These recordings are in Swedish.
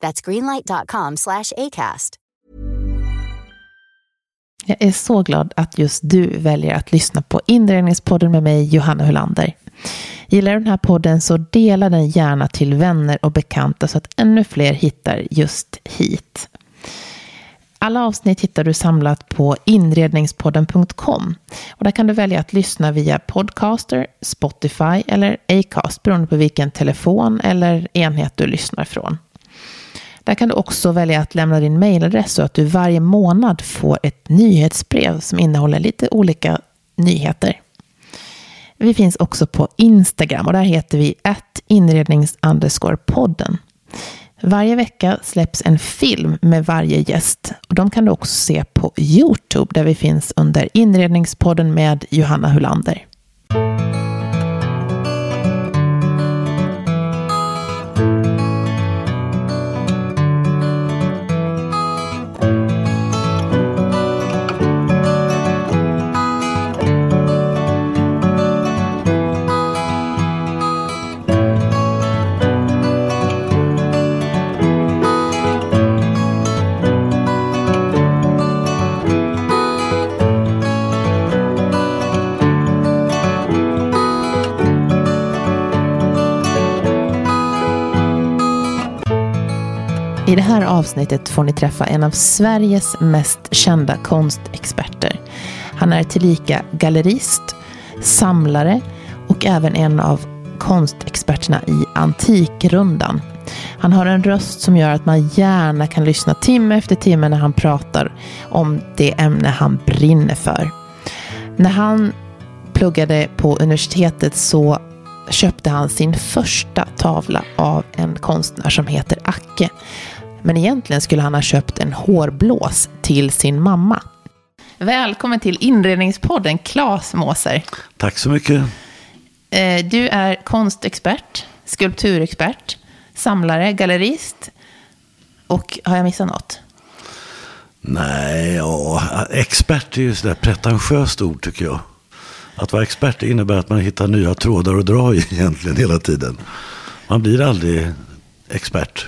That's greenlight.com slash ACAST. Jag är så glad att just du väljer att lyssna på Inredningspodden med mig, Johanna Hulander. Gillar du den här podden så dela den gärna till vänner och bekanta så att ännu fler hittar just hit. Alla avsnitt hittar du samlat på inredningspodden.com. Och där kan du välja att lyssna via Podcaster, Spotify eller Acast beroende på vilken telefon eller enhet du lyssnar från. Där kan du också välja att lämna din mejladress så att du varje månad får ett nyhetsbrev som innehåller lite olika nyheter. Vi finns också på Instagram och där heter vi inrednings podden. Varje vecka släpps en film med varje gäst och de kan du också se på Youtube där vi finns under Inredningspodden med Johanna Hulander. Här avsnittet får ni träffa en av Sveriges mest kända konstexperter. Han är tillika gallerist, samlare och även en av konstexperterna i Antikrundan. Han har en röst som gör att man gärna kan lyssna timme efter timme när han pratar om det ämne han brinner för. När han pluggade på universitetet så köpte han sin första tavla av en konstnär som heter Acke. Men egentligen skulle han ha köpt en hårblås till sin mamma. Välkommen till Inredningspodden, Claes Måser. Tack så mycket. Eh, du är konstexpert, skulpturexpert, samlare, gallerist och har jag missat något? Nej, ja, expert är ju sådär pretentiöst ord tycker jag. Att vara expert innebär att man hittar nya trådar att dra i egentligen hela tiden. Man blir aldrig expert.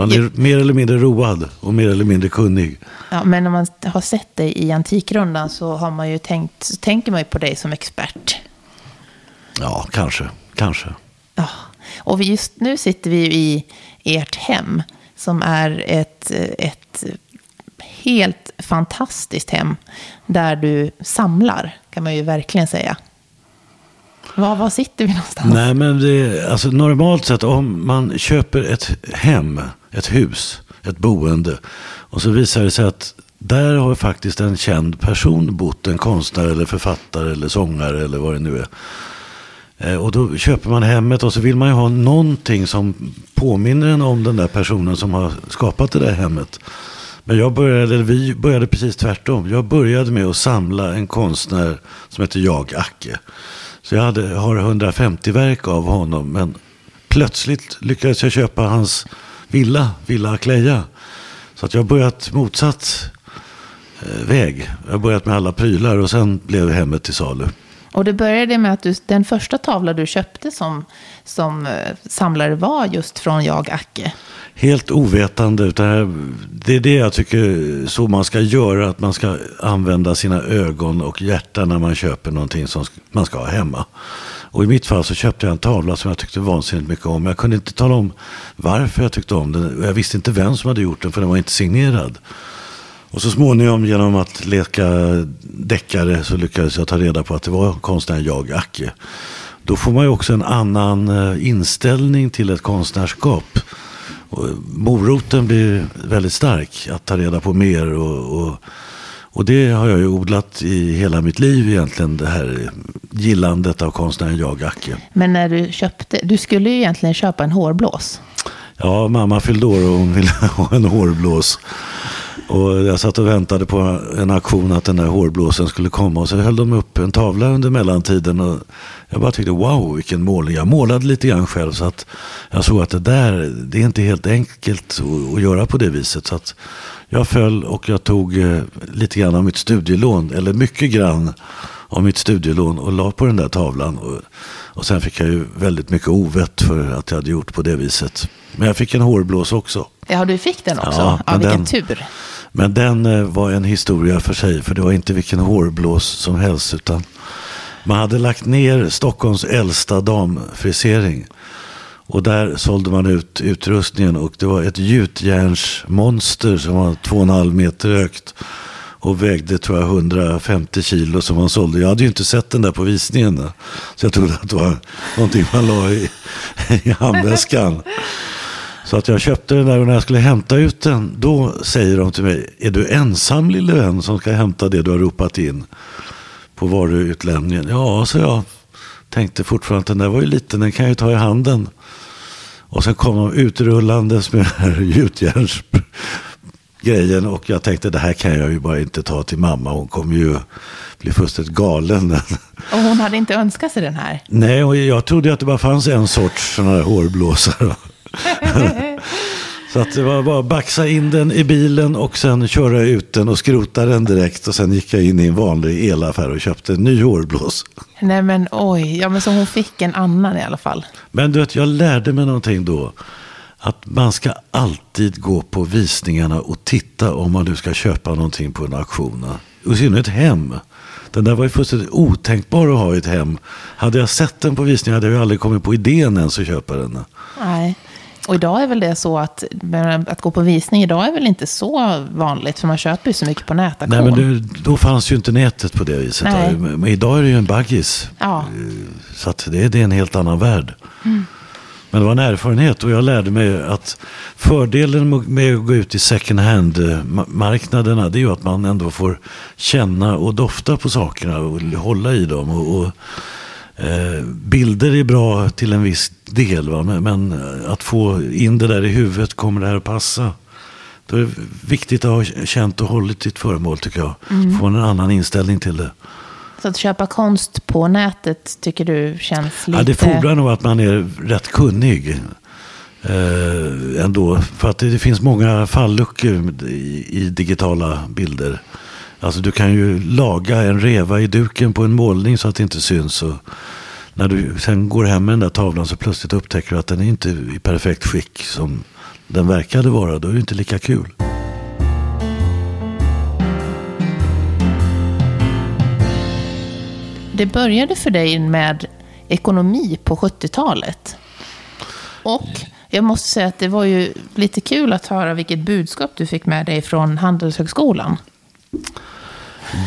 Man är mer eller mindre road och mer eller mindre kunnig. Ja, men om man har sett dig i Antikrundan så har man ju tänkt, så tänker man ju på dig som expert. Ja, kanske. Kanske. Ja. Och just nu sitter vi i ert hem som är ett, ett helt fantastiskt hem där du samlar, kan man ju verkligen säga. Var, var sitter vi någonstans? Nej, men det, alltså normalt sett om man köper ett hem, ett hus, ett boende. Och så visar det sig att där har faktiskt en känd person bott. En konstnär eller författare eller sångare eller vad det nu är. Eh, och då köper man hemmet och så vill man ju ha någonting som påminner en om den där personen som har skapat det där hemmet. Men jag började, eller vi började precis tvärtom. Jag började med att samla en konstnär som heter Jag Acke. Så jag hade, har 150 verk av honom. Men plötsligt lyckades jag köpa hans villa, Villa Akleja. Så att jag har börjat motsatt eh, väg. Jag har börjat med alla prylar och sen blev hemmet till salu. Och det började med att du, den första tavla du köpte som, som eh, samlare var just från Jag Acke. Helt ovetande. Utan det är det jag tycker så man ska göra. Att man ska använda sina ögon och hjärta när man köper någonting som man ska ha hemma. Och i mitt fall så köpte jag en tavla som jag tyckte vansinnigt mycket om. Jag kunde inte tala om varför jag tyckte om den. Jag visste inte vem som hade gjort den för den var inte signerad. Och så småningom genom att leka deckare så lyckades jag ta reda på att det var konstnären Jag Acke. Då får man ju också en annan eh, inställning till ett konstnärskap. Och moroten blir väldigt stark att ta reda på mer. Och, och, och, det har jag ju odlat i hela mitt liv egentligen. Det här gillandet av konstnären Jag Acke. Men när du köpte, du skulle ju egentligen köpa en hårblås. Ja, mamma fyllde år och hon ville ha en hårblås. Och jag satt och väntade på en aktion att den där hårblåsen skulle komma. Och så höll de upp en tavla under mellantiden. Och jag bara tyckte wow vilken målning. Jag målade lite grann själv. Så att jag såg att det där, det är inte helt enkelt att, göra på det viset. Så att jag föll och jag tog eh, lite grann av mitt studielån. Eller mycket grann av mitt studielån och la på den där tavlan. Och, och sen fick jag ju väldigt mycket ovett för att jag hade gjort på det viset. Men jag fick en hårblås också. Ja, du fick den också. Ja, Ja, vilken den- tur. Men den eh, var en historia för sig, för det var inte vilken hårblås som helst. utan Man hade lagt ner Stockholms äldsta damfrisering. Och där sålde man ut utrustningen och det var ett gjutjärnsmonster som var två och en halv meter högt. Och vägde tror jag 150 kilo som man sålde. Jag hade ju inte sett den där på visningen. Så jag trodde att det var någonting man la i, i handväskan. Så att jag köpte den där och när jag skulle hämta ut den, då säger de till mig, är du ensam lille vän som ska hämta det du har ropat in på varuutlämningen? Ja, så jag tänkte fortfarande att den där var ju liten, den kan jag ju ta i handen. Och sen kom de utrullandes med den här gjutjärnsgrejen och jag tänkte det här kan jag ju bara inte ta till mamma, hon kommer ju bli fullständigt galen. Och hon hade inte önskat sig den här. Nej, och jag trodde att det bara fanns en sorts sådana här hårblåsare. Så att det var bara att baxa in den i bilen och sen köra ut den och skrota den direkt. Och sen gick jag in i en vanlig elaffär och köpte en ny hårblås. Nej men oj, ja men så hon fick en annan i alla fall. Men du vet, jag lärde mig någonting då. Att man ska alltid gå på visningarna och titta om man nu ska köpa någonting på en auktion. Och i synnerhet hem. Den där var ju fullständigt otänkbar att ha i ett hem. Hade jag sett den på visningen hade jag ju aldrig kommit på idén ens att köpa den. Nej. Och idag är väl det så att, att gå på visning idag är väl inte så vanligt, för man köper ju så mycket på nätauktion. Nej, men du, då fanns ju inte nätet på det viset. Nej. Men idag är det ju en baggis. Ja. Så att det, det är en helt annan värld. Men det var en erfarenhet och jag lärde mig att fördelen med att gå ut i second hand-marknaderna det är ju att man ändå får känna och dofta på sakerna och hålla i dem. Och, och, eh, bilder är bra till en viss del, va? Men, men att få in det där i huvudet, kommer det här att passa? Då är det viktigt att ha känt och hållit sitt föremål tycker jag. Få en annan inställning till det. Så att köpa konst på nätet tycker du känns lite... Ja, det fordrar nog att man är rätt kunnig. Eh, ändå. För att det, det finns många falluckor i, i digitala bilder. Alltså du kan ju laga en reva i duken på en målning så att det inte syns. Och när du sen går hem med den där tavlan så plötsligt upptäcker du att den är inte i perfekt skick som den verkade vara. Då är det inte lika kul. Det började för dig med ekonomi på 70-talet. Och jag måste säga att det var ju lite kul att höra vilket budskap du fick med dig från Handelshögskolan.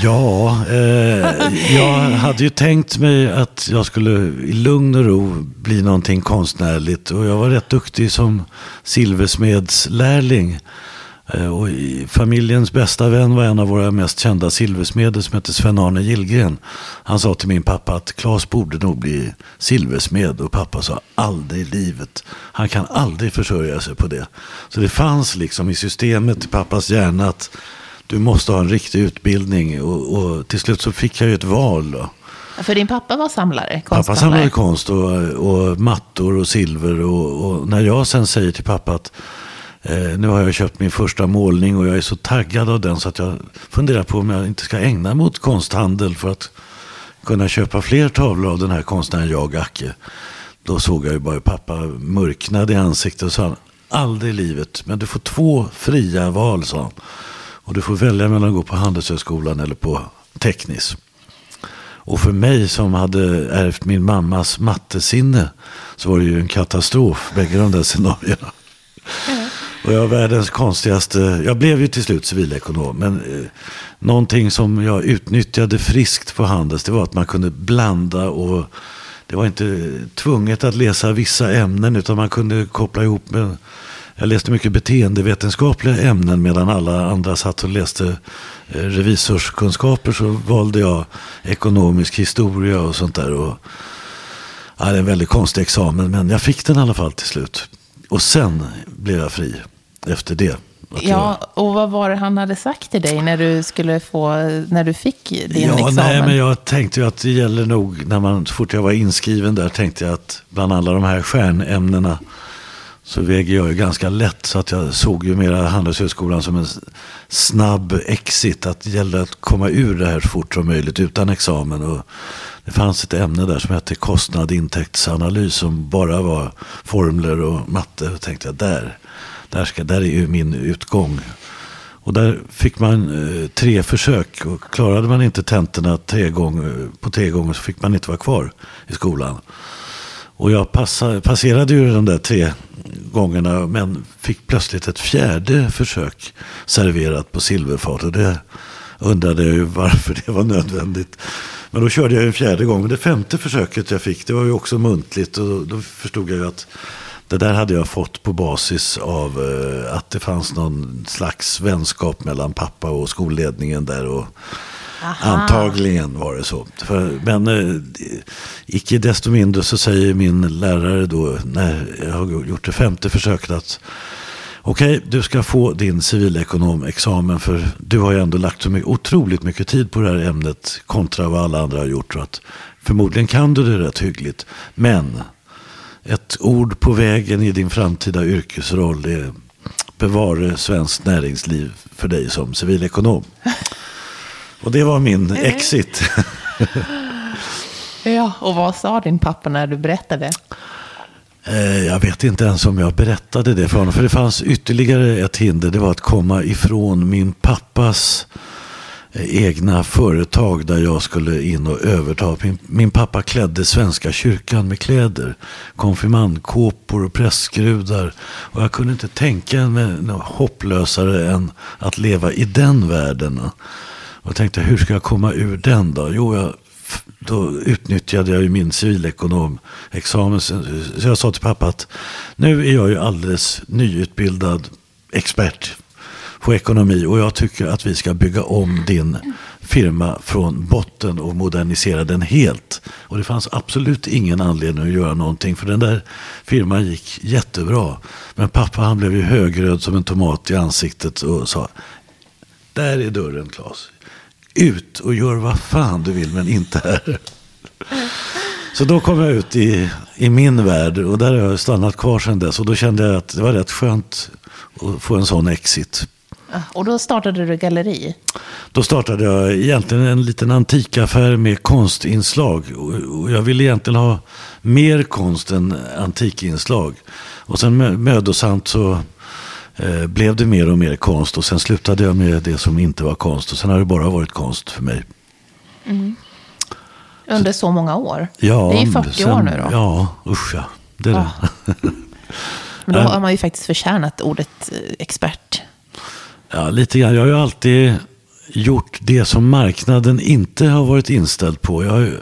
Ja, eh, jag hade ju tänkt mig att jag skulle i lugn och ro bli någonting konstnärligt. Och jag var rätt duktig som silversmedslärling. Eh, och familjens bästa vän var en av våra mest kända silversmeder som hette Sven-Arne Gillgren. Han sa till min pappa att Claes borde nog bli silversmed. Och pappa sa aldrig i livet. Han kan aldrig försörja sig på det. Så det fanns liksom i systemet i pappas hjärna att du måste ha en riktig utbildning. Och, och till slut så fick jag ju ett val. Då. För din pappa var samlare, Pappa samlade konst och, och mattor och silver. Och, och när jag sen säger till pappa att eh, nu har jag köpt min första målning och jag är så taggad av den så att jag funderar på om jag inte ska ägna mig åt konsthandel för att kunna köpa fler tavlor av den här konstnären jag, Acke. Då såg jag ju bara hur pappa mörknade i ansiktet och sa aldrig i livet, men du får två fria val, sa han. Och du får välja mellan att gå på Handelshögskolan eller på Teknis. Och för mig som hade ärvt min mammas mattesinne så var det ju en katastrof, bägge de där scenarierna. Och jag var världens konstigaste, jag blev ju till slut civilekonom, men eh, någonting som jag utnyttjade friskt på Handels, det var att man kunde blanda och det var inte tvunget att läsa vissa ämnen utan man kunde koppla ihop med jag läste mycket beteendevetenskapliga ämnen medan alla andra satt och läste eh, revisorskunskaper så valde jag ekonomisk historia och sånt där. Och, ja, det är en väldigt konstig examen men jag fick den i alla fall till slut. och sen blev jag fri efter det. Ja, och vad var det han hade sagt till dig när du skulle få, när du fick din ja, examen? nej, men jag tänkte ju att det gäller nog, när man, så fort jag var inskriven där, tänkte jag att bland alla de här stjärnämnena så väger jag ju ganska lätt. Så att jag såg ju mera Handelshögskolan som en snabb exit. Att det gällde att komma ur det här så fort som möjligt utan examen. Och det fanns ett ämne där som hette kostnad intäktsanalys som bara var formler och matte. Och tänkte jag, där, där, ska, där är ju min utgång. Och där fick man eh, tre försök. Och klarade man inte tentorna tre gånger, eh, på tre gånger så fick man inte vara kvar i skolan. Och jag passade, passerade ju de där tre gångerna men fick plötsligt ett fjärde försök serverat på silverfat. Och det undrade jag ju varför det var nödvändigt. Men då körde jag en fjärde gång. Men det femte försöket jag fick det var ju också muntligt. Och då förstod jag ju att det där hade jag fått på basis av eh, att det fanns någon slags vänskap mellan pappa och skolledningen där. Och Antagligen var det så. För, men eh, icke desto mindre så säger min lärare då när jag har gjort det femte försöket att okej, du ska få din civilekonomexamen för du har ju ändå lagt så mycket, otroligt mycket tid på det här ämnet kontra vad alla andra har gjort. Så att förmodligen kan du det rätt hyggligt. Men ett ord på vägen i din framtida yrkesroll är bevare svenskt näringsliv för dig som civilekonom. Och det var min exit. Ja, och vad sa din pappa när du berättade? Eh, Jag vet inte ens om jag berättade det för honom. För det fanns ytterligare ett hinder. Det var att komma ifrån min pappas eh, egna företag där jag skulle in och överta. Min, min pappa klädde Svenska kyrkan med kläder. Konfirmandkåpor och prästskrudar. Och jag kunde inte tänka mig något hopplösare än att leva i den världen. Och jag tänkte, hur ska jag komma ur den då? Jo, jag, då utnyttjade jag ju min civilekonomexamen. Så jag sa till pappa att nu är jag ju alldeles nyutbildad expert på ekonomi och jag tycker att vi ska bygga om din firma från botten och modernisera den helt. Och det fanns absolut ingen anledning att göra någonting för den där firman gick jättebra. Men pappa han blev ju högröd som en tomat i ansiktet och sa där är dörren Claes. Ut och gör vad fan du vill men inte här. Så då kom jag ut i, i min värld och där har jag stannat kvar sedan dess. Och då kände jag att det var rätt skönt att få en sån exit. Ah, Och då startade du galleri. Då startade jag egentligen en liten antikaffär med konstinslag. Och- jag ville egentligen ha mer konst än antikinslag. Och sen mö- mödosamt så eh, blev det mer och mer konst. Och sen slutade jag med det som inte var konst. Och sen har det bara varit konst för mig. Under så många år. Ja, det är ju 40 år nu då. Ja, usch ja. Det är det. Men då Ja. har man ju faktiskt förtjänat ordet eh, expert. Ja, lite grann. Jag har ju alltid gjort det som marknaden inte har varit inställd på. Jag har ju, eh,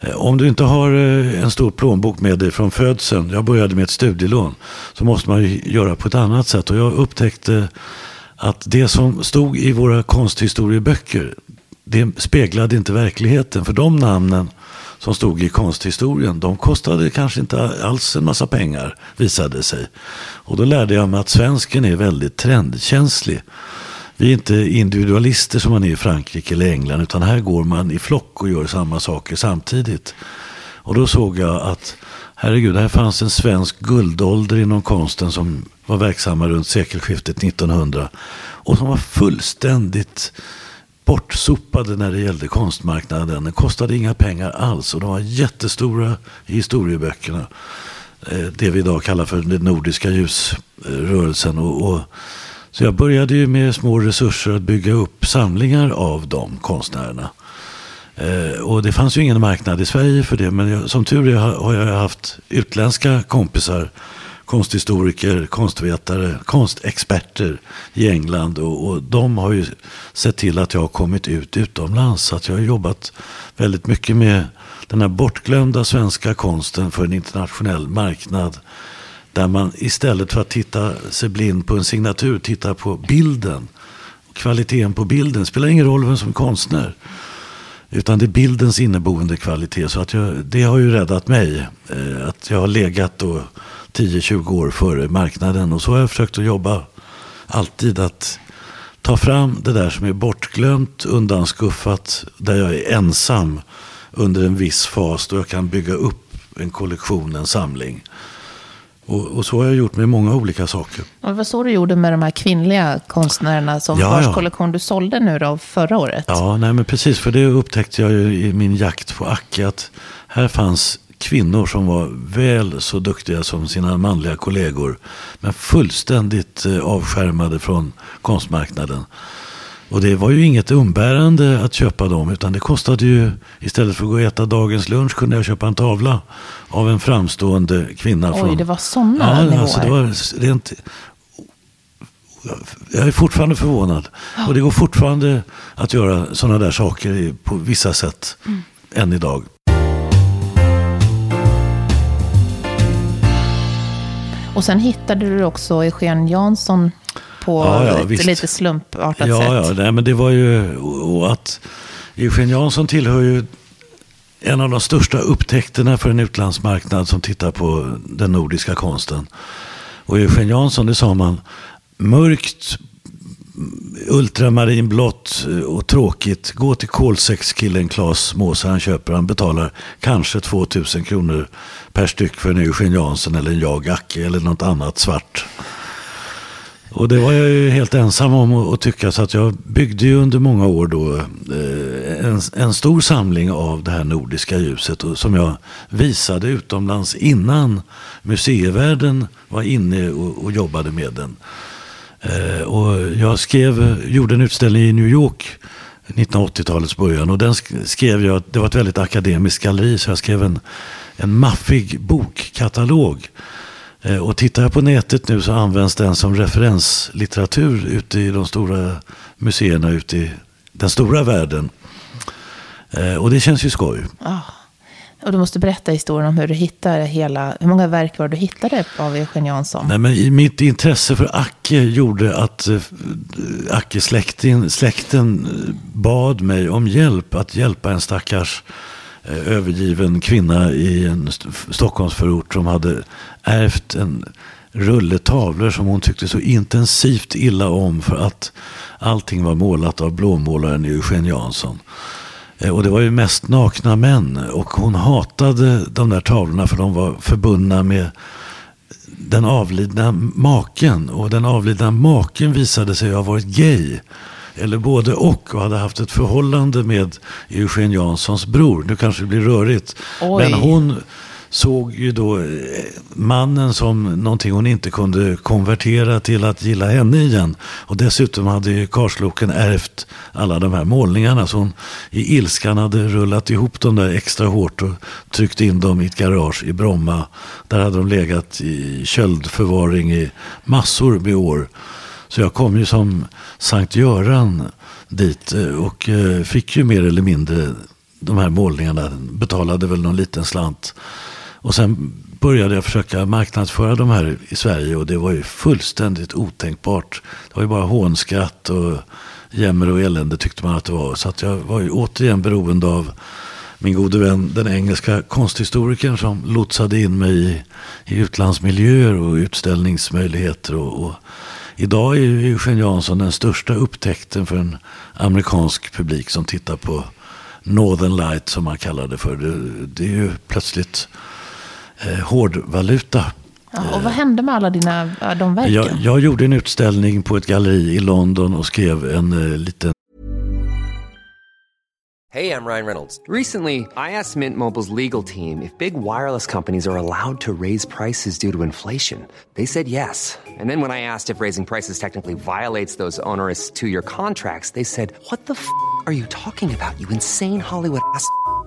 Eh, om du inte har eh, en stor plånbok med dig från födseln, jag började med ett studielån, så måste man ju göra på ett annat sätt. Och jag upptäckte att det som stod i våra konsthistorieböcker, det speglade inte verkligheten. För de namnen som stod i konsthistorien, de kostade kanske inte alls en massa pengar, visade det sig. Och då lärde jag mig att svensken är väldigt trendkänslig. Vi är inte individualister som man är i Frankrike eller England, utan här går man i flock och gör samma saker samtidigt. Och då såg jag att, herregud, här fanns en svensk guldålder inom konsten som var verksamma runt sekelskiftet 1900 och som var fullständigt bortsopade när det gällde konstmarknaden. Den kostade inga pengar alls och de var jättestora i historieböckerna. Eh, det vi idag kallar för den nordiska ljusrörelsen. Och, och, så jag började ju med små resurser att bygga upp samlingar av de konstnärerna. Eh, och det fanns ju ingen marknad i Sverige för det. Men jag, som tur är har jag haft utländska kompisar. Konsthistoriker, konstvetare, konstexperter i England. Och, och de har ju sett till att jag har kommit ut utomlands. Så att jag har jobbat väldigt mycket med den här bortglömda svenska konsten för en internationell marknad. Där man istället för att titta sig blind på en signatur tittar på bilden. Kvaliteten på bilden. Det spelar ingen roll vem som är konstnär. Utan det är bildens inneboende kvalitet. Så att jag, det har ju räddat mig. Eh, att jag har legat då 10-20 år före marknaden. Och så har jag försökt att jobba alltid att ta fram det där som är bortglömt, undanskuffat, där jag är ensam under en viss fas då jag kan bygga upp en kollektion, en samling. Och, och, så har jag gjort med många olika saker. Och vad så du gjorde med de här kvinnliga konstnärerna som ja, vars ja. kollektion du sålde nu då förra året? Ja, nej men precis. För det upptäckte jag ju i min jakt på Acke att här fanns kvinnor som var väl så duktiga som sina manliga kollegor. Men fullständigt eh, avskärmade från konstmarknaden. Och det var ju inget umbärande att köpa dem. Utan det kostade ju, istället för att gå och äta dagens lunch kunde jag köpa en tavla av en framstående kvinna. Oj, från, det var sådana ja, nivåer. Alltså det var rent, jag är fortfarande förvånad. Och det går fortfarande att göra sådana där saker på vissa sätt. Mm. Än idag. Och sen hittade du också Eugen Jansson på ja, ja, ett lite slumpartat ja, sätt. Ja, nej, men det var ju och att Eugen Jansson tillhör ju en av de största upptäckterna för en utlandsmarknad som tittar på den nordiska konsten. Och Eugen Jansson, det sa man, mörkt, ultramarinblått och tråkigt. Gå till kolsexkillen Claes Måse, han köper, han betalar kanske 2000 kronor per styck för en Eugen Jansson eller en Jag Acke eller något annat svart. Och det var jag ju helt ensam om att tycka. Så att jag byggde ju under många år då eh, en, en stor samling av det här nordiska ljuset. Och, som jag visade utomlands innan museivärlden var inne och, och jobbade med den. Eh, och jag skrev, gjorde en utställning i New York 1980-talets början. Och den skrev jag, det var ett väldigt akademiskt galleri. Så jag skrev en, en maffig bokkatalog och tittar jag på nätet nu så används den som referenslitteratur ute i de stora museerna ute i den stora världen. Eh, och det känns ju skoj. Oh. Och du måste berätta historien om hur du hittade hela, hur många verk var du hittade av Eugen Jansson? Nej, men mitt intresse för Acke gjorde att äh, Acke-släkten släkten bad mig om hjälp att hjälpa en stackars Eh, övergiven kvinna i en Stockholmsförort som hade ärvt en rulle tavlor som hon tyckte så intensivt illa om för att allting var målat av blåmålaren Eugen Jansson. Eh, och det var ju mest nakna män och hon hatade de där tavlorna för de var förbundna med den avlidna maken. Och den avlidna maken visade sig ha varit gay eller både och och hade haft ett förhållande med Eugen Janssons bror. Nu kanske det blir rörigt. Oj. Men hon såg ju då eh, mannen som någonting hon inte kunde konvertera till att gilla henne igen. Och dessutom hade ju Karsloken ärvt alla de här målningarna. Så hon i ilskan hade rullat ihop dem där extra hårt och tryckt in dem i ett garage i Bromma. Där hade de legat i köldförvaring i massor med år. Så jag kom ju som Sankt Göran dit eh, och eh, fick ju mer eller mindre de här målningarna. Betalade väl någon liten slant. Och sen började jag försöka marknadsföra de här i Sverige och det var ju fullständigt otänkbart. Det var ju bara hånskratt och jämmer och elände tyckte man att det var. Så att jag var ju återigen beroende av min gode vän, den engelska konsthistorikern som lotsade in mig i, i utlandsmiljöer och utställningsmöjligheter. Och, och Idag är ju Eugen Jansson den största upptäckten för en amerikansk publik som tittar på Northern Light som man kallar det för. Det, det är ju plötsligt eh, hårdvaluta. Ja, och vad hände med alla dina, de verken? Jag, jag, gjorde en utställning på ett galleri i London och skrev en eh, liten Hej, jag Ryan Reynolds. Recently, I asked Mint Mobiles legal team if big wireless companies are allowed to raise prices due to inflation. They said yes. And then when I asked if raising prices technically violates those onerous two-year contracts, they said, what the f*** are you talking about, you insane Hollywood ass?"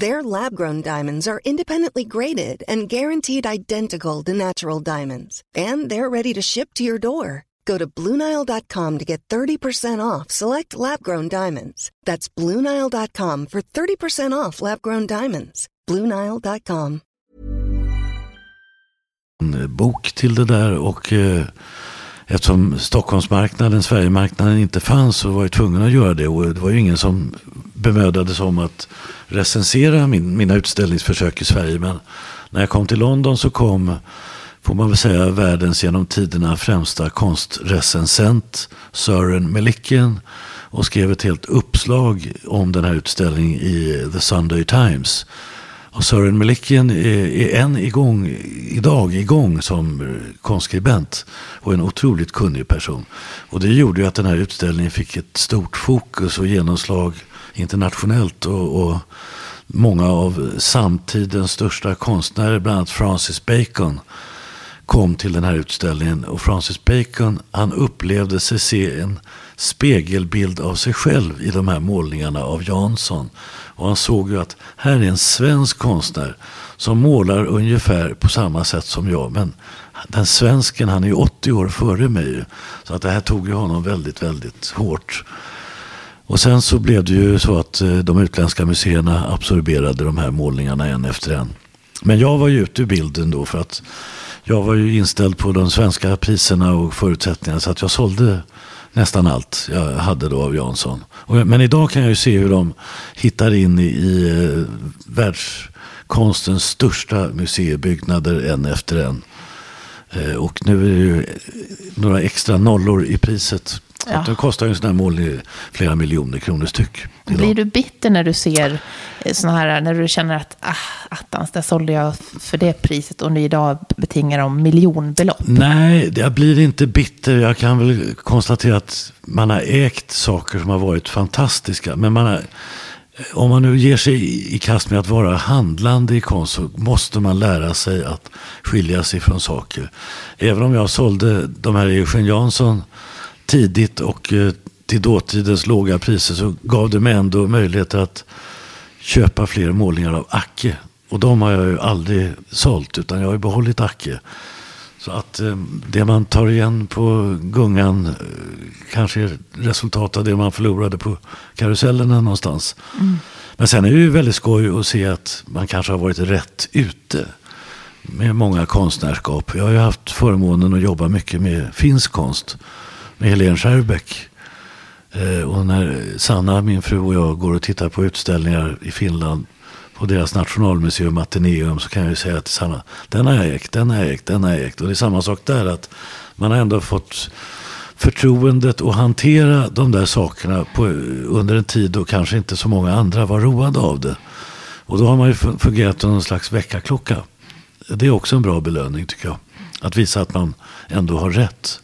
Their lab grown diamonds are independently graded and guaranteed identical to natural diamonds, and they're ready to ship to your door. Go to Bluenile.com to get 30% off select lab grown diamonds. That's Bluenile.com for 30% off lab grown diamonds. Bluenile.com. En bok till det där och eh, eftersom Stockholmsmarknaden, Sverigemarknaden inte fanns så var jag tvungen att göra det. Och det var ju ingen som bemödade sig om att recensera min, mina utställningsförsök i Sverige. Men när jag kom till London så kom får man väl säga, världens genom tiderna främsta konstrecensent Sören Melikian och skrev ett helt uppslag om den här utställningen i The Sunday Times. Och Sören Melikian är, är än igång, idag igång som konstskribent och en otroligt kunnig person. Och det gjorde ju att den här utställningen fick ett stort fokus och genomslag internationellt. och, och många av samtidens största konstnärer, bland annat Francis Bacon, kom till den här utställningen. Och Francis Bacon han upplevde sig se en spegelbild av sig själv i de här målningarna av Jansson. Och han såg ju att här är en svensk konstnär som målar ungefär på samma sätt som jag. Men den svensken, han är ju 80 år före mig. Så att det här tog ju honom väldigt, väldigt hårt. Och sen så blev det ju så att eh, de utländska museerna absorberade de här målningarna en efter en. Men jag var ju ute ur bilden då för att jag var ju inställd på de svenska priserna och förutsättningarna så att jag sålde nästan allt jag hade då av Jansson. Men idag kan jag ju se hur de hittar in i, i eh, världskonstens största museibyggnader en efter en. Eh, och nu är det ju några extra nollor i priset. Ja. Det kostar ju en sån här mål flera miljoner kronor styck. Blir du bitter när du ser eh, såna här, när du känner att ah, attans, där sålde jag för det priset och nu idag betingar de miljonbelopp? Nej, jag blir inte bitter. Jag kan väl konstatera att man har ägt saker som har varit fantastiska. Men man har, om man nu ger sig i kast med att vara handlande i konst så måste man lära sig att skilja sig från saker. Även om jag sålde de här Eugen Jansson tidigt och eh, till dåtidens låga priser så gav det mig ändå möjlighet att köpa fler målningar av Acke. Och de har jag ju aldrig sålt utan jag har ju behållit Acke. Så att eh, det man tar igen på gungan eh, kanske är resultat av det man förlorade på karusellerna någonstans. Mm. Men sen är det ju väldigt skoj att se att man kanske har varit rätt ute med många konstnärskap. Jag har ju haft förmånen att jobba mycket med finsk konst med Helene Skärbeck. Eh, och när Sanna, min fru och jag går och tittar på utställningar i Finland på deras nationalmuseum Ateneum så kan jag ju säga till Sanna, den har jag ägt, den har jag ägt, den har jag ägt. Och det är samma sak där, att man har ändå fått förtroendet att hantera de där sakerna på, under en tid då kanske inte så många andra var roade av det. Och då har man ju fungerat som någon slags väckarklocka. Det är också en bra belöning tycker jag. Att visa att man ändå har rätt.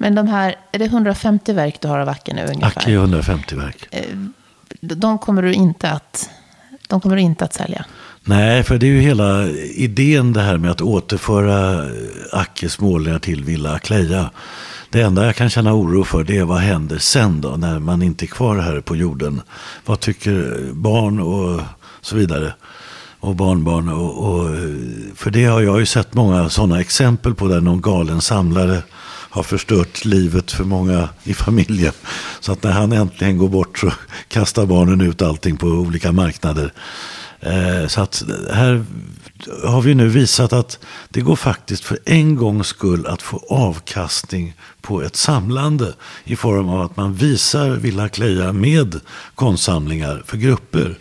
Men de här, är det 150 verk du har av Acke nu ungefär? Acke är 150 verk. Eh, de kommer du inte att, de kommer du inte att sälja? Nej, för det är ju hela idén det här med att återföra Ackes målningar till Villa Akleja. Det enda jag kan känna oro för det är vad händer sen då när man inte är kvar här på jorden. Vad tycker barn och så vidare. Och barnbarn. Och, och, för det har jag ju sett många sådana exempel på där någon galen samlare har förstört livet för många i familjen. Så att när han äntligen går bort så kastar barnen ut allting på olika marknader. Eh, så att här har vi nu visat att det går faktiskt för en gångs skull att få avkastning på ett samlande i form av att man visar Villa Kleja med konstsamlingar för grupper.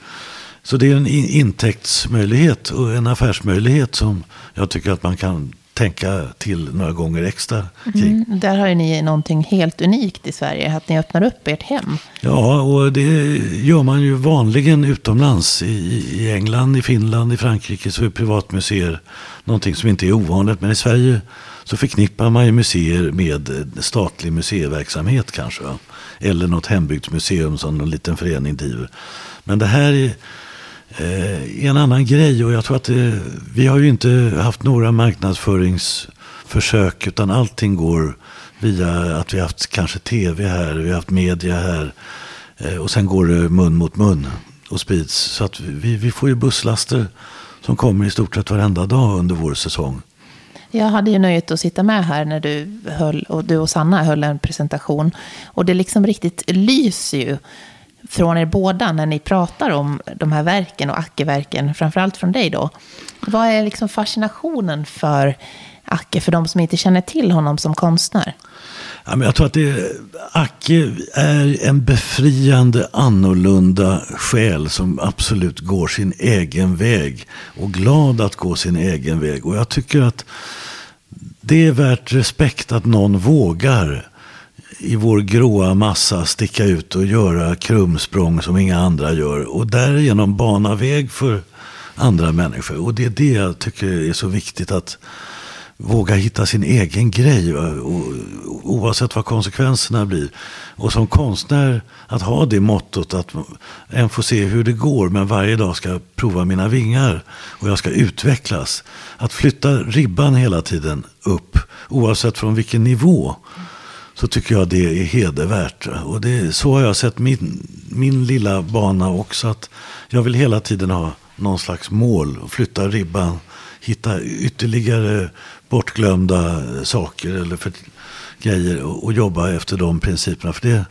Så det är en intäktsmöjlighet och en affärsmöjlighet som jag tycker att man kan tänka till några gånger extra kring. Mm, där har ni någonting helt unikt i Sverige, att ni öppnar upp ert hem. Ja, och det gör man ju vanligen utomlands. I, i England, i Finland, i Frankrike så är privatmuseer någonting som inte är ovanligt. Men i Sverige så förknippar man ju museer med statlig museiverksamhet kanske. Eller något hembygdsmuseum som någon liten förening driver. Men det här är Eh, en annan grej. Och jag tror att det, vi har ju inte haft några marknadsföringsförsök. Utan allting går via att vi har haft kanske tv här, vi har haft media här. Eh, och sen går det mun mot mun och sprids. Så att vi, vi får ju busslaster som kommer i stort sett varenda dag under vår säsong. Jag hade ju nöjet att sitta med här när du, höll, och du och Sanna höll en presentation. Och det liksom riktigt lyser ju från er båda när ni pratar om de här verken och Acke-verken, framförallt från dig då. Vad är liksom fascinationen för Acke, för de som inte känner till honom som konstnär? Ja, men jag tror att det, Acke är en befriande annorlunda själ som absolut går sin egen väg. Och glad att gå sin egen väg. Och jag tycker att det är värt respekt att någon vågar i vår gråa massa sticka ut och göra krumsprång som inga andra gör. Och därigenom bana väg för andra människor. Och det är det jag tycker är så viktigt att våga hitta sin egen grej. Och, oavsett vad konsekvenserna blir. Och som konstnär att ha det mottot att en får se hur det går. Men varje dag ska jag prova mina vingar. Och jag ska utvecklas. Att flytta ribban hela tiden upp. Oavsett från vilken nivå så tycker jag det är hedervärt. Och det, så har jag sett min, min lilla bana också. Att jag vill hela tiden ha någon slags mål och flytta ribban. Hitta ytterligare bortglömda saker eller för, grejer och, och, jobba efter de principerna. För det,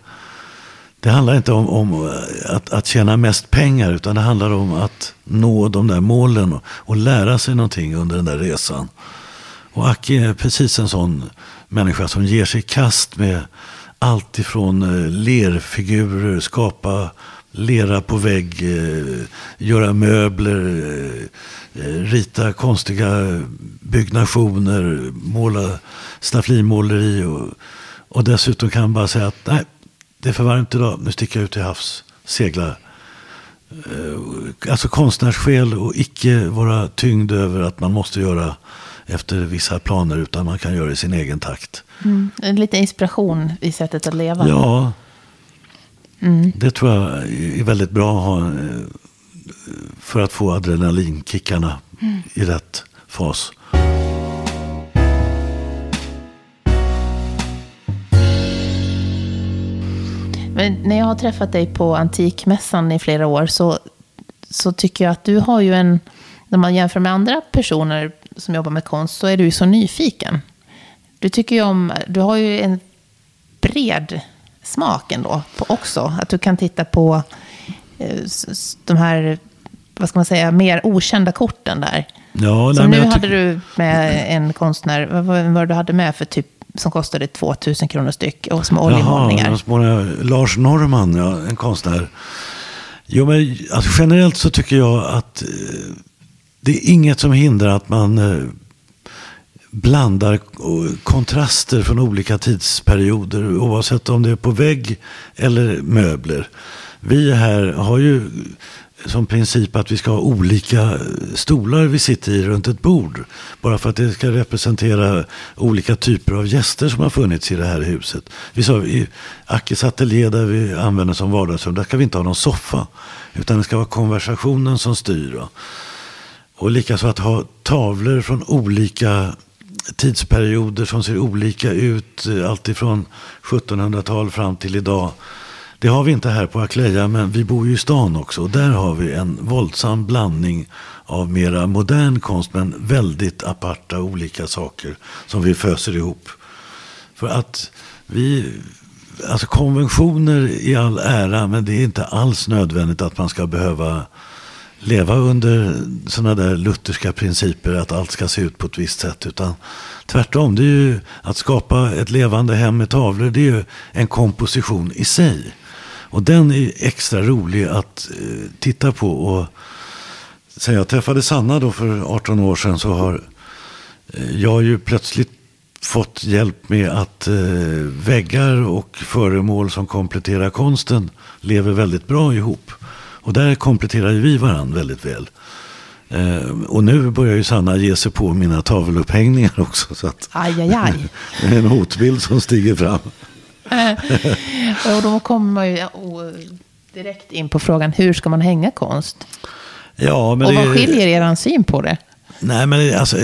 det handlar inte om, om att, att tjäna mest pengar utan det handlar om att nå de där målen och, och lära sig någonting under den där resan. Och Aki är precis en sån människa som ger sig i kast med allt ifrån eh, lerfigurer, skapa lera på vägg, eh, göra möbler, eh, rita konstiga byggnationer, måla stafflimåleri och, och dessutom kan man bara säga att nej, det är för varmt idag, nu sticker jag ut till havs, seglar. Alltså konstnärsskäl och icke vara tyngd över att man måste göra efter vissa planer utan man kan göra det i sin egen takt. Mm. Lite inspiration i sättet att leva. Ja, mm. det tror jag är väldigt bra att ha eh, för att få adrenalinkickarna mm. i rätt fas. Men när jag har träffat dig på Antikmässan i flera år så, så tycker jag att du har ju en, när man jämför med andra personer som jobbar med konst så är du ju så nyfiken. Du tycker ju om, du har ju en bred smak ändå på också. Att du kan titta på eh, de här, vad ska man säga, mer okända korten där. Ja, Som nu hade du med en konstnär, vad var det du hade med för typ som kostade 2000 kronor styck och som oljemålningar. Jaha, Lars Norman, ja, en konstnär. Jo, men alltså, generellt så tycker jag att eh, det är inget som hindrar att man eh, blandar kontraster från olika tidsperioder. Oavsett om det är på vägg eller möbler. Vi här har ju som princip att vi ska ha olika stolar vi sitter i runt ett bord. Bara för att det ska representera olika typer av gäster som har funnits i det här huset. Vi sa i Ackes ateljé där vi använder som vardagsrum, där ska vi inte ha någon soffa. Utan det ska vara konversationen som styr. Och likaså att ha tavlor från olika tidsperioder som ser olika ut. Eh, alltifrån 1700-tal fram till idag. Det har vi inte här på Akleja, men vi bor ju i stan också. Och där har vi en våldsam blandning av mera modern konst, men väldigt aparta olika saker som vi föser ihop. För att vi, alltså konventioner i all ära, men det är inte alls nödvändigt att man ska behöva leva under sådana där lutherska principer att allt ska se ut på ett visst sätt. Utan tvärtom, det är ju att skapa ett levande hem med tavlor, det är ju en komposition i sig. Och den är extra rolig att eh, titta på. Och sen jag träffade Sanna då för 18 år sedan så har eh, jag ju plötsligt fått hjälp med att eh, väggar och föremål som kompletterar konsten lever väldigt bra ihop. Och där kompletterar vi varandra väldigt väl. Eh, och nu börjar ju Sanna ge sig på mina tavelupphängningar också. Så att aj, aj, aj. det är en hotbild som stiger fram. och då kommer man ju direkt in på frågan, hur ska man hänga konst? Ja, men och vad skiljer er syn på det? Nej, men alltså,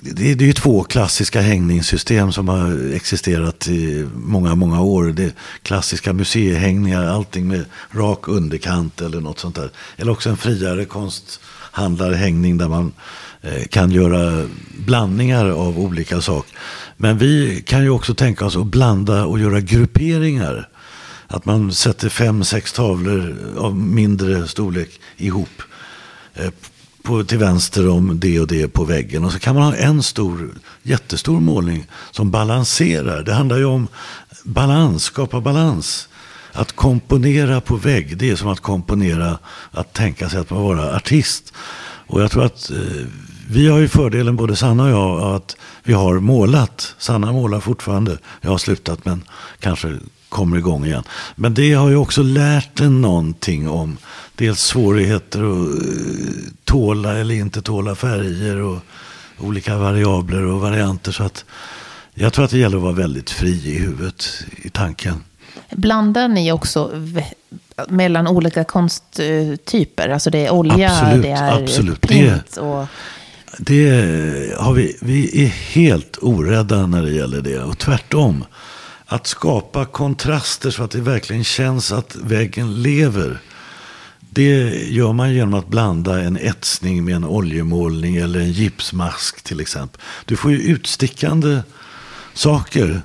det, är ju två klassiska hängningssystem som har existerat i många, många år. Det klassiska museihängningar, allting med rak underkant eller något sånt där. Eller också en friare konsthandlarhängning där man eh, kan göra blandningar av olika saker. Men vi kan ju också tänka oss att blanda och göra grupperingar. Att man sätter fem, sex tavlor av mindre storlek ihop eh, på, till vänster om det och det på väggen. Och så kan man ha en stor, jättestor målning som balanserar. Det handlar ju om balans, skapa balans. Att komponera på vägg, det är som att komponera, att tänka sig att man vara artist. Och jag tror att eh, vi har ju fördelen, både Sanna och jag, att vi har målat. Sanna målar fortfarande. Jag har slutat men kanske kommer igång igen. Men det har ju också lärt en någonting om dels svårigheter att eh, tåla eller inte tåla färger och olika variabler och varianter. Så att jag tror att det gäller att vara väldigt fri i huvudet, i tanken. Blandar ni också mellan olika konsttyper? Alltså det är olja, absolut, det är absolut. print och... Det har vi, vi är helt orädda när det gäller det. Och tvärtom. Att skapa kontraster så att det verkligen känns att väggen lever. Det gör man genom att blanda en etsning med en oljemålning eller en gipsmask till exempel. Du får ju utstickande saker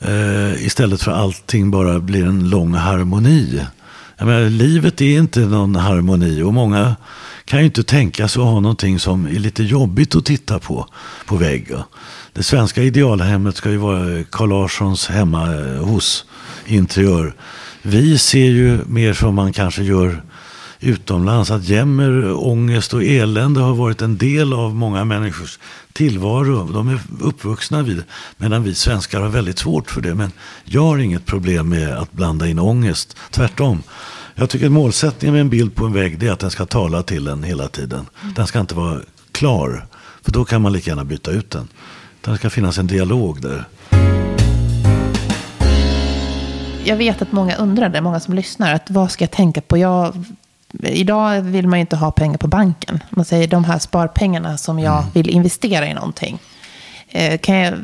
eh, istället för allting bara blir en lång harmoni. Jag menar, livet är inte någon harmoni och många kan ju inte tänka sig att ha någonting som är lite jobbigt att titta på på vägg. Det svenska idealhemmet ska ju vara Carl Larssons hemma eh, hos interiör. Vi ser ju mer som man kanske gör utomlands. Att jämmer, ångest och elände har varit en del av många människors tillvaro. De är uppvuxna vid det. Medan vi svenskar har väldigt svårt för det. Men jag har inget problem med att blanda in ångest. Tvärtom. Jag tycker att målsättningen med en bild på en vägg är att den ska tala till en hela tiden. Den ska inte vara klar. För då kan man lika gärna byta ut den. Det ska finnas en dialog där. Jag vet att många undrar det, många som lyssnar, att vad ska jag tänka på? Jag, idag vill man ju inte ha pengar på banken. Man säger de här sparpengarna som jag mm. vill investera i någonting. Eh, jag,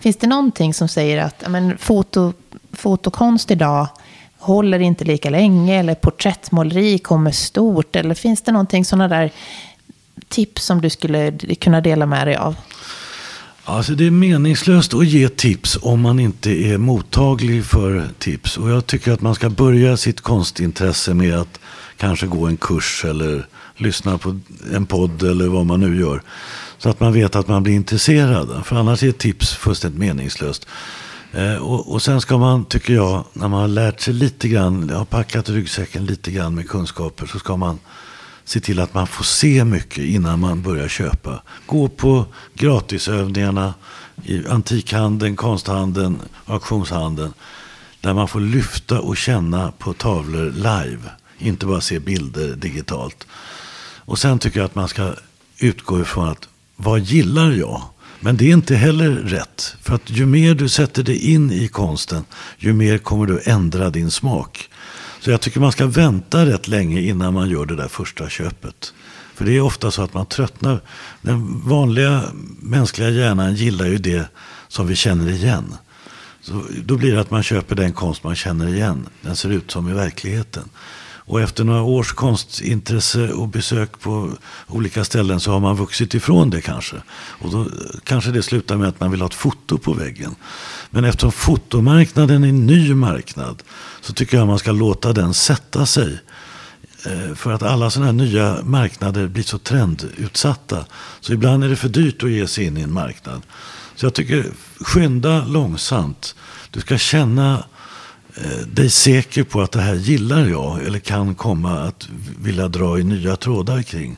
finns det någonting som säger att men, foto, fotokonst idag håller inte lika länge eller porträttmåleri kommer stort? Eller finns det någonting sådana där tips som du skulle kunna dela med dig av? Alltså det är meningslöst att ge tips om man inte är mottaglig för tips. Och jag tycker att man ska börja sitt konstintresse med att kanske gå en kurs eller lyssna på en podd eller vad man nu gör. Så att man vet att man blir intresserad. För annars är tips fullständigt meningslöst. Eh, och, och, sen ska man, tycker jag, när man har lärt sig lite grann, har packat ryggsäcken lite grann med kunskaper, så ska man se till att man får se mycket innan man börjar köpa. Gå på gratisövningarna i antikhandeln, konsthandeln, auktionshandeln. Där man får lyfta och känna på tavlor live. Inte bara se bilder digitalt. Och sen tycker jag att man ska utgå ifrån att vad gillar jag? Men det är inte heller rätt. För att ju mer du sätter dig in i konsten, ju mer kommer du ändra din smak. Så jag tycker man ska vänta rätt länge innan man gör det där första köpet. För det är ofta så att man tröttnar. Den vanliga mänskliga hjärnan gillar ju det som vi känner igen. Så då blir det att man köper den konst man känner igen. Den ser ut som i verkligheten. Och efter några års konstintresse och besök på olika ställen så har man vuxit ifrån det kanske. Och då eh, kanske det slutar med att man vill ha ett foto på väggen. Men eftersom fotomarknaden är en ny marknad så tycker jag man ska låta den sätta sig. Eh, för att alla sådana här nya marknader blir så trendutsatta. Så ibland är det för dyrt att ge sig in i en marknad. Så jag tycker skynda långsamt. Du ska känna Eh, dig säker på att det här gillar jag. Eller kan komma att vilja dra i nya trådar kring.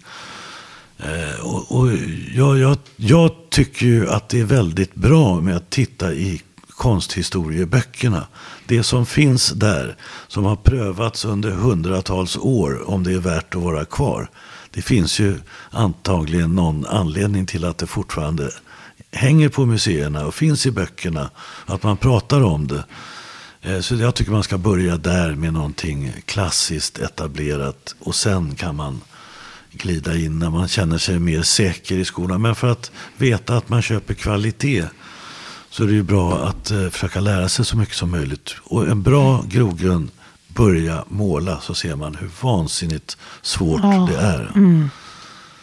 Eh, och, och jag, jag, jag, tycker ju att det är väldigt bra med att titta i konsthistorieböckerna. Det som finns där, som har prövats under hundratals år, om det är värt att vara kvar. Det finns ju antagligen någon anledning till att det fortfarande hänger på museerna och finns i böckerna. Att man pratar om det. Eh, så jag tycker man ska börja där med någonting klassiskt etablerat. Och sen kan man glida in när man känner sig mer säker i skolan. Men för att veta att man köper kvalitet så är det ju bra att eh, försöka lära sig så mycket som möjligt. Och en bra grogrund, börja måla så ser man hur vansinnigt svårt ja. det är. Mm.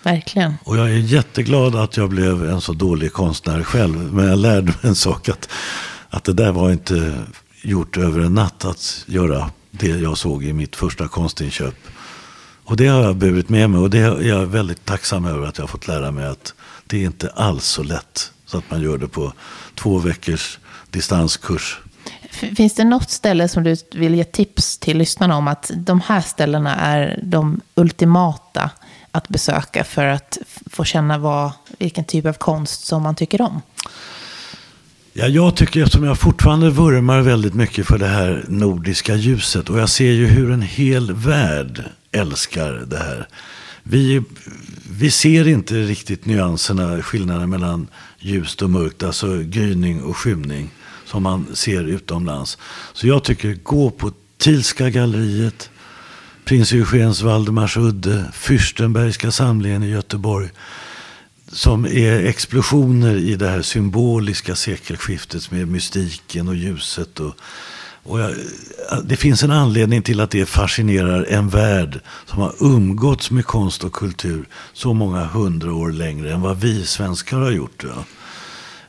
verkligen. Och jag är jätteglad att jag blev en så dålig konstnär själv. Men jag lärde mig en sak att, att det där var inte gjort över en natt att göra det jag såg i mitt första konstinköp. Och det har jag burit med mig och det är jag väldigt tacksam över att jag har fått lära mig att det är inte alls så lätt så att man gör det på två veckors distanskurs. Finns det något ställe som du vill ge tips till lyssnarna om att de här ställena är de ultimata att besöka för att få känna vad, vilken typ av konst som man tycker om? Ja, jag tycker, eftersom jag fortfarande vurmar väldigt mycket för det här nordiska ljuset och jag ser ju hur en hel värld älskar det här. Vi, vi ser inte riktigt nyanserna, skillnaden mellan ljust och mörkt, alltså gryning och skymning som man ser utomlands. Så jag tycker gå på Tilska galleriet, Prins Eugens Valdemarsudde, Fürstenbergska samlingen i Göteborg. Som är explosioner i det här symboliska sekelskiftet med mystiken och ljuset. Och, och jag, det finns en anledning till att det fascinerar en värld som har umgåtts med konst och kultur så många hundra år längre än vad vi svenskar har gjort. Ja.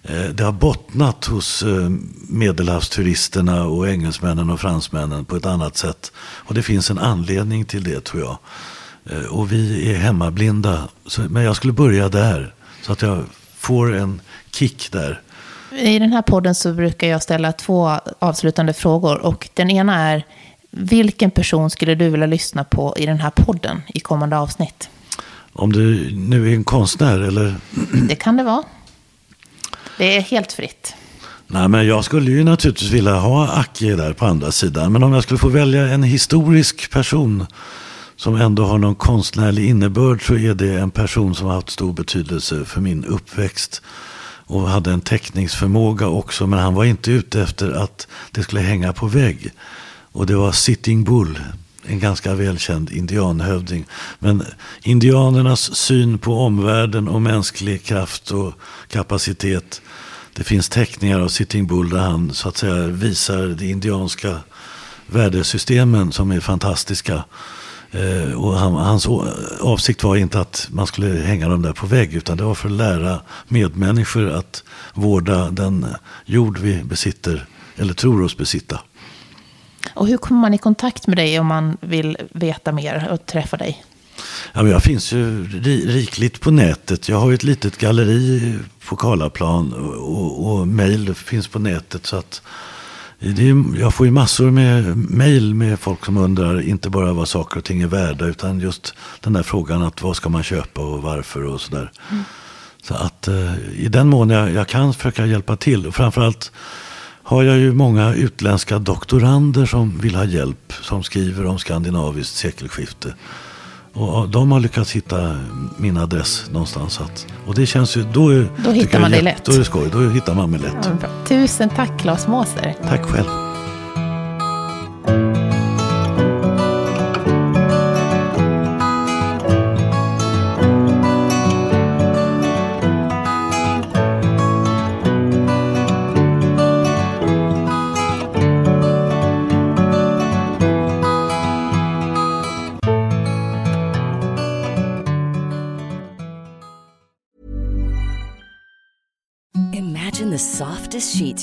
Eh, det har bottnat hos eh, medelhavsturisterna och engelsmännen och fransmännen på ett annat sätt. Och det finns en anledning till det tror jag. Eh, och vi är hemmablinda. Men jag skulle börja där. Så att jag får en kick där. I den här podden så brukar jag ställa två avslutande frågor. Och den ena är, vilken person skulle du vilja lyssna på i den här podden i kommande avsnitt? Om du nu är en konstnär eller? Det kan det vara. Det är helt fritt. Nej, men jag skulle ju naturligtvis vilja ha Acke där på andra sidan. Men om jag skulle få välja en historisk person som ändå har någon konstnärlig innebörd så är det en person som har haft stor betydelse för min uppväxt. Och hade en teckningsförmåga också. Men han var inte ute efter att det skulle hänga på vägg. Och det var Sitting Bull, en ganska välkänd indianhövding. Men indianernas syn på omvärlden och mänsklig kraft och kapacitet. Det finns teckningar av Sitting Bull där han så att säga visar de indianska värdesystemen som är fantastiska. Eh, och han, hans avsikt var inte att man skulle hänga dem där på vägg utan det var för att lära medmänniskor att vårda den jord vi besitter eller tror oss besitta. Och hur kommer man i kontakt med dig om man vill veta mer och träffa dig? Ja, jag finns ju rikligt på nätet. Jag har ju ett litet galleri på Karlaplan och, och, och mejl finns på nätet. Så att är, jag får ju massor med mejl med folk som undrar inte bara vad saker och ting är värda utan just den där frågan att vad ska man köpa och varför och sådär. Mm. Så att eh, i den mån jag, jag kan försöka hjälpa till. Och framförallt har jag ju många utländska doktorander som vill ha hjälp. Som skriver om skandinaviskt sekelskifte. Och de har lyckats hitta min adress någonstans. Att, och det känns ju, då, då hittar man dig lätt. Då är det skoj, då hittar man mig lätt. Ja, Tusen tack Claes Måser. Tack själv.